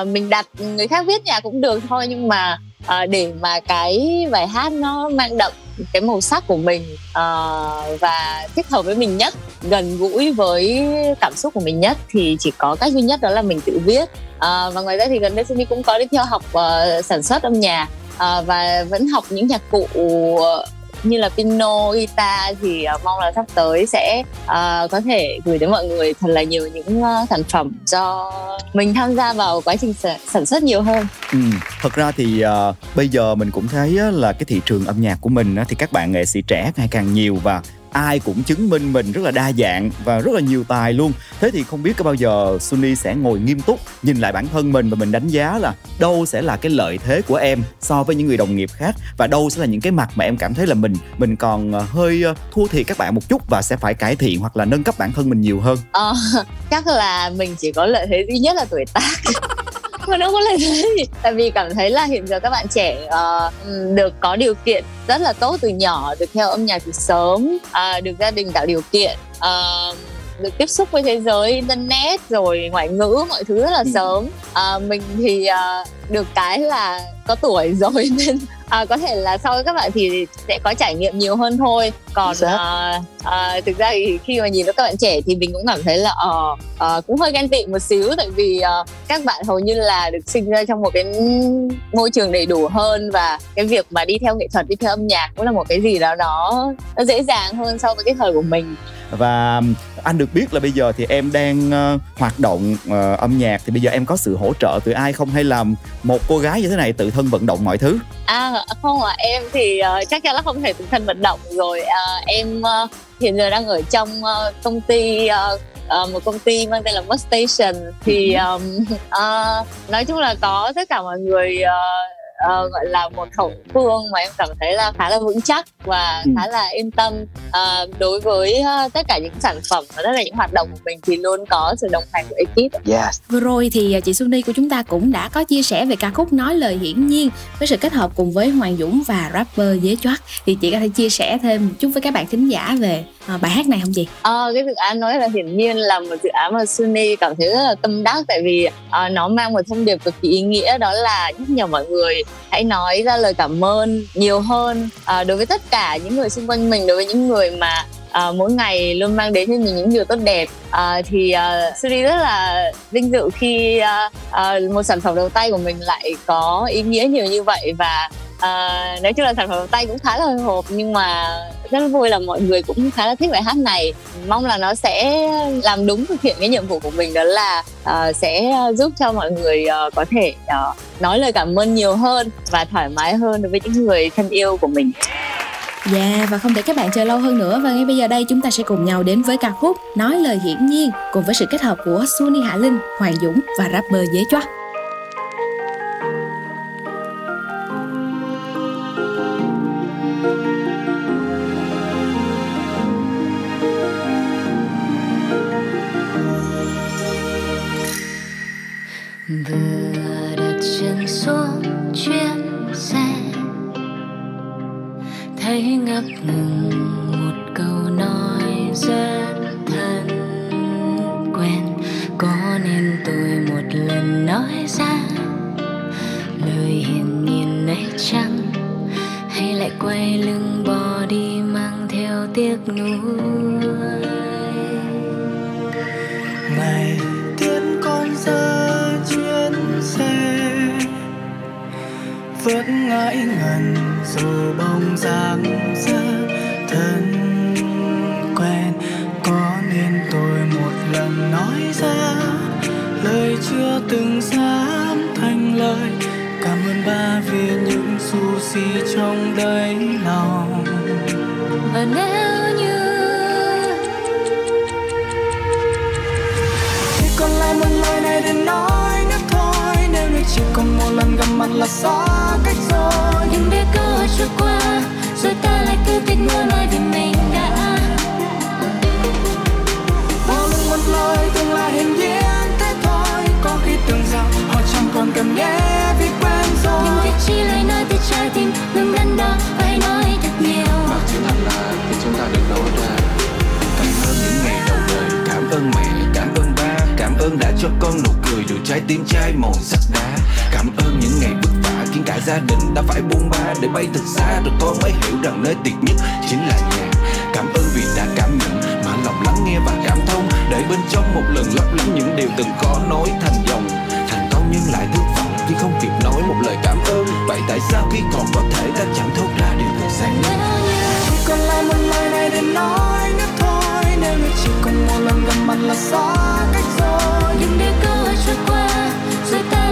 C: uh, mình đặt người khác viết nhạc cũng được thôi nhưng mà uh, để mà cái bài hát nó mang đậm cái màu sắc của mình uh, và thích hợp với mình nhất gần gũi với cảm xúc của mình nhất thì chỉ có cách duy nhất đó là mình tự viết uh, và ngoài ra thì gần đây Sunny cũng có đi theo học uh, sản xuất âm nhạc uh, và vẫn học những nhạc cụ như là Pino, guitar thì uh, mong là sắp tới sẽ uh, có thể gửi đến mọi người thật là nhiều những uh, sản phẩm do mình tham gia vào quá trình sản, sản xuất nhiều hơn.
A: Ừ, thật ra thì uh, bây giờ mình cũng thấy uh, là cái thị trường âm nhạc của mình uh, thì các bạn nghệ sĩ trẻ ngày càng nhiều và ai cũng chứng minh mình rất là đa dạng và rất là nhiều tài luôn. Thế thì không biết có bao giờ Sunny sẽ ngồi nghiêm túc nhìn lại bản thân mình và mình đánh giá là đâu sẽ là cái lợi thế của em so với những người đồng nghiệp khác và đâu sẽ là những cái mặt mà em cảm thấy là mình mình còn ờ, hơi ờ, thua thiệt các bạn một chút và sẽ phải cải thiện hoặc là nâng cấp bản thân mình nhiều hơn?
C: Ờ, chắc là mình chỉ có lợi thế duy nhất là tuổi tác mà đâu có lợi thế gì tại vì cảm thấy là hiện giờ các bạn trẻ uh, được có điều kiện rất là tốt từ nhỏ được theo âm nhạc từ sớm uh, được gia đình tạo điều kiện uh, được tiếp xúc với thế giới internet rồi ngoại ngữ mọi thứ rất là ừ. sớm à, mình thì à, được cái là có tuổi rồi nên à, có thể là sau các bạn thì sẽ có trải nghiệm nhiều hơn thôi. Còn à, à, thực ra thì khi mà nhìn các bạn trẻ thì mình cũng cảm thấy là à, à, cũng hơi ghen tị một xíu. Tại vì à, các bạn hầu như là được sinh ra trong một cái môi trường đầy đủ hơn và cái việc mà đi theo nghệ thuật đi theo âm nhạc cũng là một cái gì đó nó, nó dễ dàng hơn so với cái thời của mình.
A: Và anh được biết là bây giờ thì em đang uh, hoạt động uh, âm nhạc. Thì bây giờ em có sự hỗ trợ từ ai không? Hay là một cô gái như thế này tự thân vận động mọi thứ?
C: À không à em thì uh, chắc chắn là không thể tự thân vận động rồi. Uh, em uh, hiện giờ đang ở trong uh, công ty uh, uh, một công ty mang tên là Must Station. Thì um, uh, nói chung là có tất cả mọi người uh, uh, gọi là một khẩu phương mà em cảm thấy là khá là vững chắc và ừ. khá là yên tâm uh, đối với uh, tất cả những sản phẩm và tất cả những hoạt động của mình thì luôn có sự đồng hành của ekip.
A: Yes.
D: Vừa rồi thì chị Sunny của chúng ta cũng đã có chia sẻ về ca khúc nói lời hiển nhiên với sự kết hợp cùng với Hoàng Dũng và rapper Dế Choát thì chị có thể chia sẻ thêm một chút với các bạn thính giả về uh, bài hát này không chị?
C: Ờ, cái dự án nói là hiển nhiên là một dự án mà Sunny cảm thấy rất là tâm đắc tại vì uh, nó mang một thông điệp cực kỳ ý nghĩa đó là nhắc nhở mọi người hãy nói ra lời cảm ơn nhiều hơn à, đối với tất cả những người xung quanh mình đối với những người mà à, mỗi ngày luôn mang đến cho mình những điều tốt đẹp. À, thì ờ, uh, Suri rất là vinh dự khi uh, uh, một sản phẩm đầu tay của mình lại có ý nghĩa nhiều như vậy và uh, nói chung là sản phẩm đầu tay cũng khá là hồi hộp nhưng mà rất là vui là mọi người cũng khá là thích bài hát này. Mong là nó sẽ làm đúng thực hiện cái nhiệm vụ của mình đó là uh, sẽ giúp cho mọi người uh, có thể uh, nói lời cảm ơn nhiều hơn và thoải mái hơn đối với những người thân yêu của mình
D: yeah, và không để các bạn chờ lâu hơn nữa. Và ngay bây giờ đây chúng ta sẽ cùng nhau đến với ca khúc Nói lời hiển nhiên cùng với sự kết hợp của Sunny Hạ Linh, Hoàng Dũng và rapper Dế trái
L: tim chai màu sắc đá cảm ơn những ngày vất vả khiến cả gia đình đã phải buông ba để bay thật xa. Rồi con mới hiểu rằng nơi tuyệt nhất chính là nhà. Cảm ơn vì đã cảm nhận mà lòng lắng nghe và cảm thông. Để bên trong một lần lấp lánh những điều từng có nói thành dòng. Thành công nhưng lại thất vọng khi không kịp nói một lời cảm ơn. Vậy tại sao khi còn có thể ta chẳng thốt ra điều thật giản đơn
H: chỉ còn lại một lời này để nói nữa thôi. Nếu như chỉ còn một lần gặp mặt là xa cách rồi.
D: Nhưng đến J'étais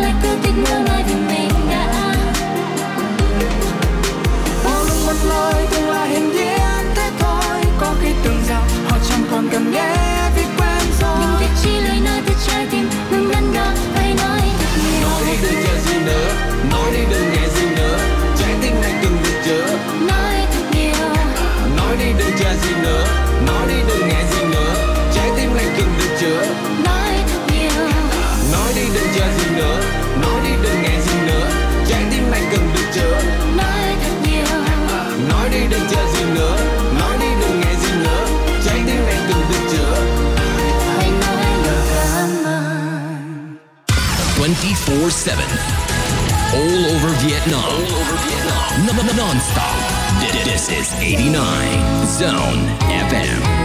M: 24 7. All over Vietnam. All over Vietnam. Non, non, non stop. This is 89 Zone FM.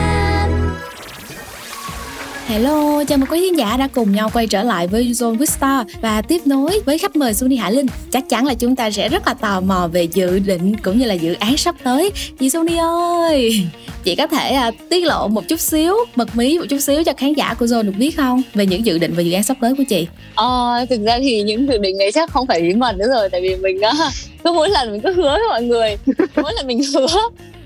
B: Hello, chào mừng quý khán giả đã cùng nhau quay trở lại với Zone Vista và tiếp nối với khách mời Sunny Hải Linh. Chắc chắn là chúng ta sẽ rất là tò mò về dự định cũng như là dự án sắp tới. Chị Sunny ơi, chị có thể à, tiết lộ một chút xíu, mật mí một chút xíu cho khán giả của Zone được biết không? Về những dự định và dự án sắp tới của chị?
C: Ờ, thực ra thì những dự định đấy chắc không phải bí mật nữa rồi tại vì mình á cứ mỗi lần mình cứ hứa với mọi người. Mỗi lần mình hứa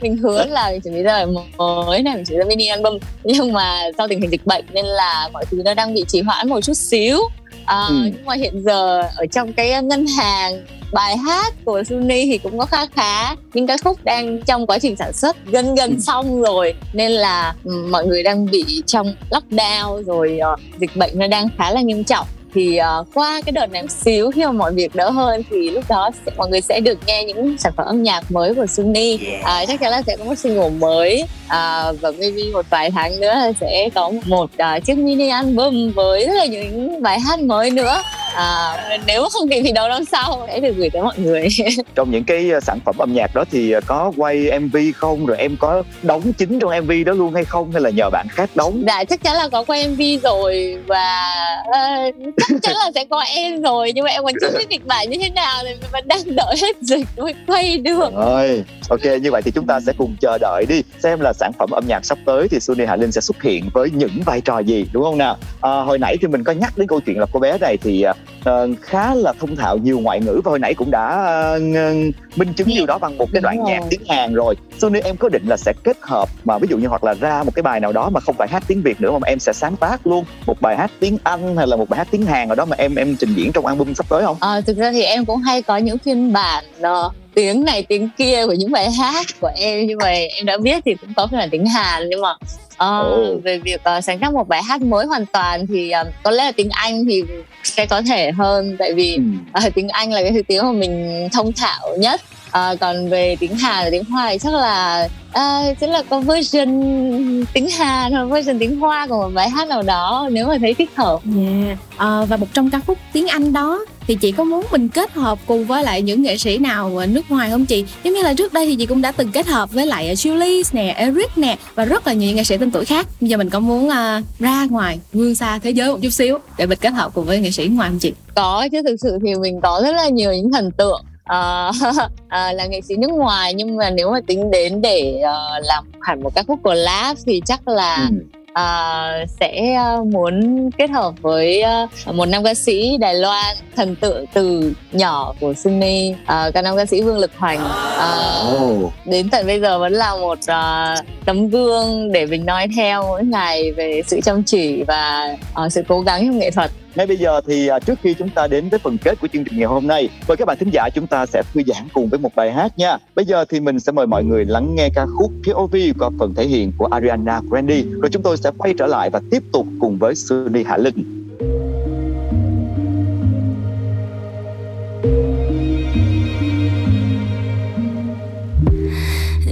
C: mình hứa là mình chuẩn bị ra bài mới này mình chuẩn bị ra mini album. Nhưng mà do tình hình dịch bệnh nên là mọi thứ nó đang bị trì hoãn một chút xíu à, ừ. nhưng mà hiện giờ ở trong cái ngân hàng bài hát của Sunny thì cũng có khá khá những cái khúc đang trong quá trình sản xuất gần gần ừ. xong rồi nên là um, mọi người đang bị trong lockdown rồi uh, dịch bệnh nó đang khá là nghiêm trọng thì uh, qua cái đợt này một xíu khi mà mọi việc đỡ hơn thì lúc đó sẽ, mọi người sẽ được nghe những sản phẩm âm nhạc mới của Sunny. Uh, chắc chắn là sẽ có một single mới. Uh, và maybe một vài tháng nữa sẽ có một uh, chiếc mini album với rất là những bài hát mới nữa à, nếu không kịp thì đầu năm sau sẽ được gửi tới mọi người.
D: Trong những cái sản phẩm âm nhạc đó thì có quay mv không? Rồi em có đóng chính trong mv đó luôn hay không? Hay là nhờ bạn khác đóng?
C: Dạ chắc chắn là có quay mv rồi và uh, chắc chắn là sẽ có em rồi. Nhưng mà em còn chưa biết kịch bản như thế nào thì mình vẫn đang đợi hết dịch mới quay được.
D: Rồi ok như vậy thì chúng ta sẽ cùng chờ đợi đi. Xem là sản phẩm âm nhạc sắp tới thì Sunny Hà Linh sẽ xuất hiện với những vai trò gì đúng không nào? À, hồi nãy thì mình có nhắc đến câu chuyện là cô bé này thì uh, khá là thông thạo nhiều ngoại ngữ và hồi nãy cũng đã uh, minh chứng điều đó bằng một cái đoạn nhạc tiếng Hàn rồi Sunny em có định là sẽ kết hợp mà ví dụ như hoặc là ra một cái bài nào đó mà không phải hát tiếng Việt nữa mà em sẽ sáng tác luôn một bài hát tiếng Anh hay là một bài hát tiếng Hàn ở đó mà em em trình diễn trong album sắp tới không?
C: À, thực ra thì em cũng hay có những phiên bản uh, tiếng này tiếng kia của những bài hát của em. Nhưng mà em đã biết thì cũng có phiên bản tiếng Hàn. Nhưng mà uh, oh. về việc uh, sáng tác một bài hát mới hoàn toàn thì uh, có lẽ là tiếng Anh thì sẽ có thể hơn. Tại vì uh, tiếng Anh là cái thứ tiếng mà mình thông thạo nhất à, còn về tiếng Hàn và tiếng Hoa thì chắc là à, chắc là có version tiếng Hàn hoặc version tiếng Hoa của một bài hát nào đó nếu mà thấy thích hợp.
B: Yeah. à, và một trong ca khúc tiếng Anh đó thì chị có muốn mình kết hợp cùng với lại những nghệ sĩ nào ở nước ngoài không chị? Giống như là trước đây thì chị cũng đã từng kết hợp với lại Julie nè Eric nè và rất là nhiều nghệ sĩ tên tuổi khác. Bây giờ mình có muốn uh, ra ngoài vươn xa thế giới một chút xíu để mình kết hợp cùng với nghệ sĩ ngoài không chị?
C: Có chứ thực sự thì mình có rất là nhiều những thần tượng uh, uh, là nghệ sĩ nước ngoài nhưng mà nếu mà tính đến để uh, làm hẳn một ca khúc collab thì chắc là ừ. uh, sẽ muốn kết hợp với uh, một nam ca sĩ Đài Loan thần tượng từ nhỏ của Sunny uh, ca nam ca sĩ Vương Lực Hoành uh, oh. đến tận bây giờ vẫn là một uh, tấm gương để mình nói theo mỗi ngày về sự chăm chỉ và uh, sự cố gắng trong nghệ thuật
D: ngay bây giờ thì à, trước khi chúng ta đến với phần kết của chương trình ngày hôm nay, mời các bạn thính giả chúng ta sẽ thư giãn cùng với một bài hát nha. Bây giờ thì mình sẽ mời mọi người lắng nghe ca khúc POV qua phần thể hiện của Ariana Grande. Rồi chúng tôi sẽ quay trở lại và tiếp tục cùng với Sunny Hạ Linh.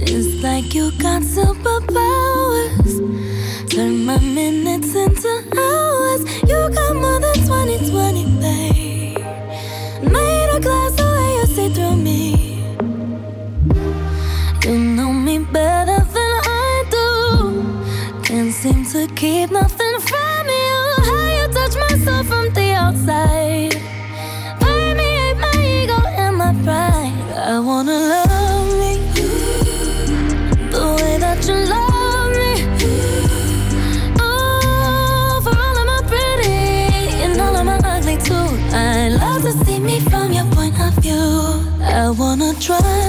D: It's like you got superpowers. Turn my minutes into hours You got more than 2020, babe. Made a glass the way you see through me. You know me better than I do. Can't seem to keep nothing from you. How you touch my soul from the outside. Permeate my ego and my pride. I wanna love 转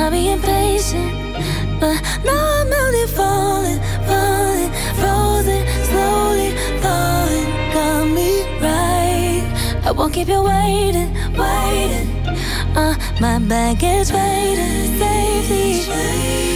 D: I'm being patient, but now I'm only falling, falling, frozen, slowly falling. Got me right. I won't keep you waiting, waiting. Uh, my bag is waiting safely.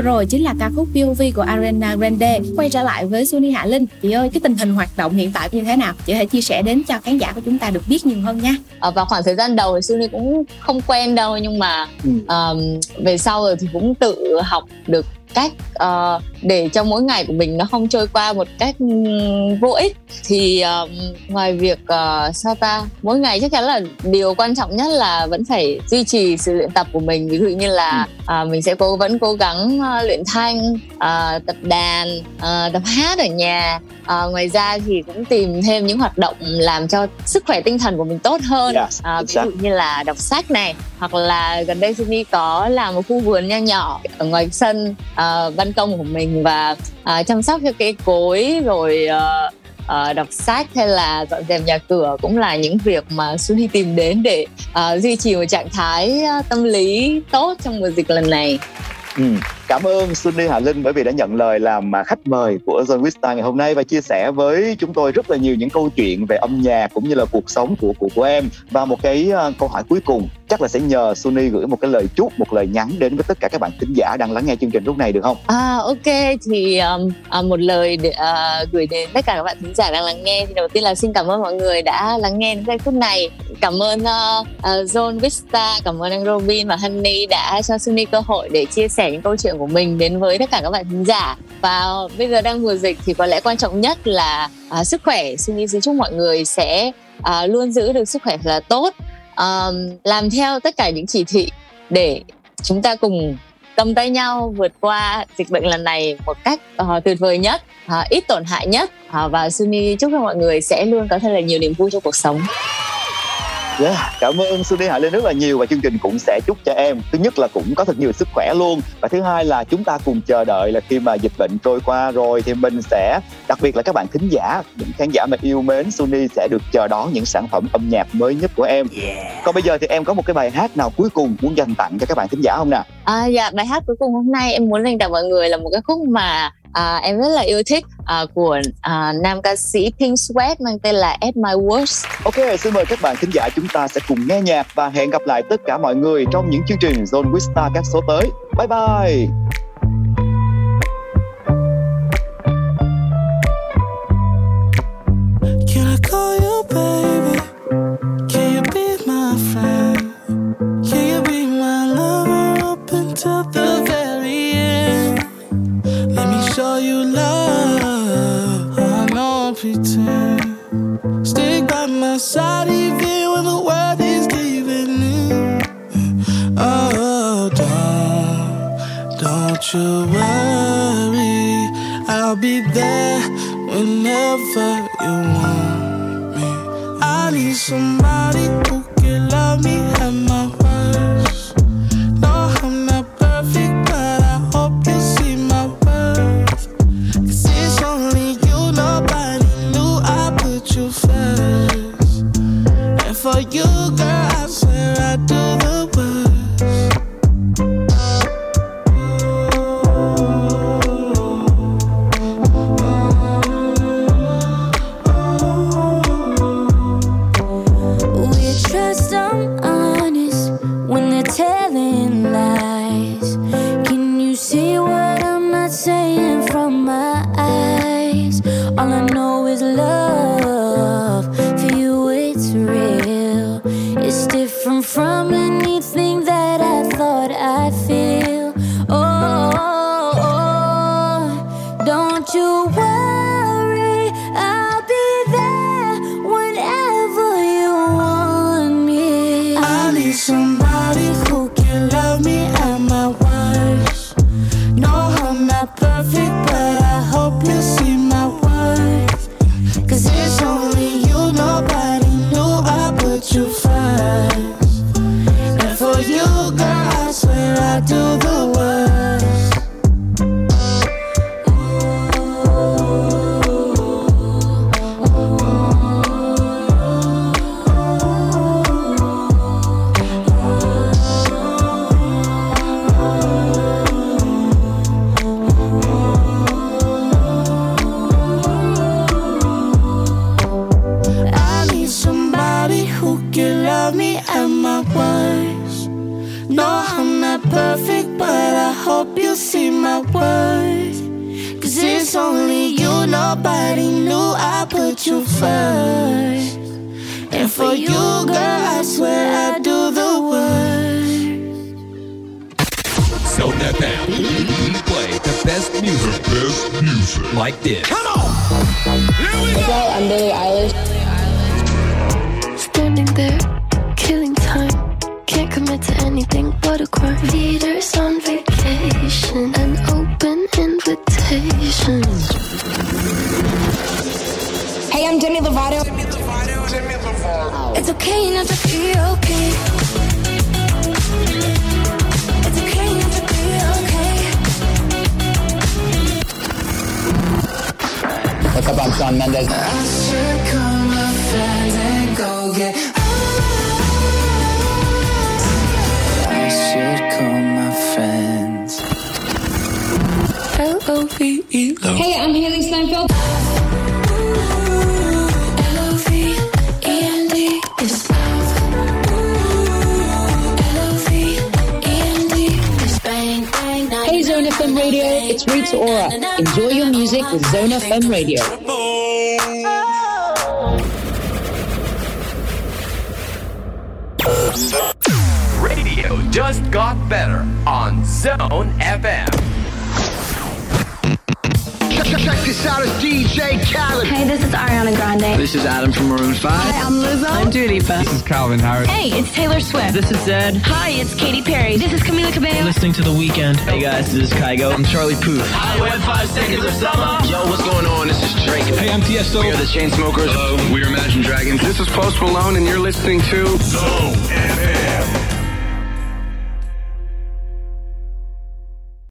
B: Vừa rồi chính là ca khúc POV của Ariana Grande. Quay trở lại với Sunny Hạ Linh. Chị ơi, cái tình hình hoạt động hiện tại như thế nào? Chị có thể chia sẻ đến cho khán giả của chúng ta được biết nhiều hơn nha.
C: Ờ, vào khoảng thời gian đầu thì Sunny cũng không quen đâu nhưng mà
A: Ừ.
C: um, về sau rồi thì cũng tự học được cách ờ, để cho mỗi ngày của mình nó không trôi qua một cách ừm, vô ích thì um, ngoài việc ờ, sao ta? Mỗi ngày chắc chắn là điều quan trọng nhất là vẫn phải duy trì sự luyện tập của mình. Ví dụ như là à, mình sẽ cố vẫn cố gắng ờ, luyện thanh ờ, tập đàn ờ, tập hát ở nhà Ờ, ngoài ra thì cũng tìm thêm những hoạt động làm cho sức khỏe tinh thần của mình tốt hơn
A: Yes,
C: à,
A: chính
C: ví
A: xác.
C: dụ như là đọc sách này hoặc là gần đây Sydney có làm một khu vườn nho nhỏ ở ngoài sân à, ban công của mình và à, chăm sóc cho cây cối rồi ờ, ờ, đọc sách hay là dọn dẹp nhà cửa cũng là những việc mà Sunny tìm đến để ờ, duy trì một trạng thái ờ, tâm lý tốt trong mùa dịch lần này.
A: Ừ. Cảm ơn Sunny Hà Linh bởi vì đã nhận lời làm khách mời của John Vista ngày hôm nay và chia sẻ với chúng tôi rất là nhiều những câu chuyện về âm nhạc cũng như là cuộc sống của của của em và một cái ờ, câu hỏi cuối cùng chắc là sẽ nhờ Sunny gửi một cái lời chúc một lời nhắn đến với tất cả các bạn thính giả đang lắng nghe chương trình lúc này được không?
C: À ok thì um, à, một lời để uh, gửi đến tất cả các bạn thính giả đang lắng nghe thì đầu tiên là xin cảm ơn mọi người đã lắng nghe đến giây phút này cảm ơn uh, uh, John Vista cảm ơn anh Robin và Honey đã cho Sunny cơ hội để chia sẻ những câu chuyện của mình đến với tất cả các bạn khán giả. Và bây giờ đang mùa dịch thì có lẽ quan trọng nhất là à, sức khỏe. Sunny xin chúc mọi người sẽ à, luôn giữ được sức khỏe là tốt. À, làm theo tất cả những chỉ thị để chúng ta cùng cầm tay nhau vượt qua dịch bệnh lần này một cách uh, tuyệt vời nhất, uh, ít tổn hại nhất. Uh, và Sunny chúc cho mọi người sẽ luôn có thật là nhiều niềm vui trong cuộc sống.
A: Yeah, cảm ơn Sunny Hạ Linh rất là nhiều và chương trình cũng sẽ chúc cho em. Thứ nhất là cũng có thật nhiều sức khỏe luôn và thứ hai là chúng ta cùng chờ đợi là khi mà dịch bệnh trôi qua rồi thì mình sẽ đặc biệt là các bạn thính giả những khán giả mà yêu mến Sunny sẽ được chờ đón những sản phẩm âm nhạc mới nhất của em. Còn bây giờ thì em có một cái bài hát nào cuối cùng muốn dành tặng cho các bạn thính giả không nào?
C: À, dạ bài hát cuối cùng hôm nay em muốn dành tặng mọi người là một cái khúc mà à, em rất là yêu thích à, của à, nam ca sĩ Pink Sweat mang tên là At My Worst.
A: Ok, xin mời các bạn thính giả chúng ta sẽ cùng nghe nhạc và hẹn gặp lại tất cả mọi người trong những chương trình Zone with Star các số tới. Bye bye!
H: Can I call you baby? You love. I I pretend. Stick by my side even when the world is giving in. Oh, don't, don't you worry. I'll be there whenever you want me. I need somebody who can love me at my And for you, girl, I swear I do the worst.
M: Zone FM. We play the best music. The best music. Like this. Come on!
J: Hello, I'm Billie Eilish.
N: Standing there, killing time. Can't commit to anything but a crime. Leaders on vacation, an open invitation.
J: Hey, I'm Demi Lovato.
D: It's okay not to be okay. It's okay not to be okay.
O: What's up? I'm Sean Mendes.
D: I should call my friends and go get
G: I should call my friends. L-O-V-E.
J: Hey, I'm Haley Steinfeld. It's Rita Ora. Enjoy your music with Zone FM Radio.
M: Radio just got better on Zone FM.
P: Check this out, it's DJ Khaled.
Q: Hey, this is Ariana Grande.
R: This is Adam from Maroon 5.
Q: Hi, I'm Lizzo.
R: I'm Dua Lipa. This is Calvin Harris.
Q: Hey, it's Taylor Swift.
R: This is Zed.
Q: Hi, it's Katy Perry. This is Camila Cabello.
R: Listening to The Weekend. Hey guys, this is Kygo. I'm Charlie Puth.
S: I went five seconds of summer.
T: Yo, what's going on? This is Drake.
U: Hey, I'm Tiesto.
T: We are the Chainsmokers.
U: Hello, we are Imagine Dragons.
V: This is Post Malone, and you're listening to
M: Zone FM.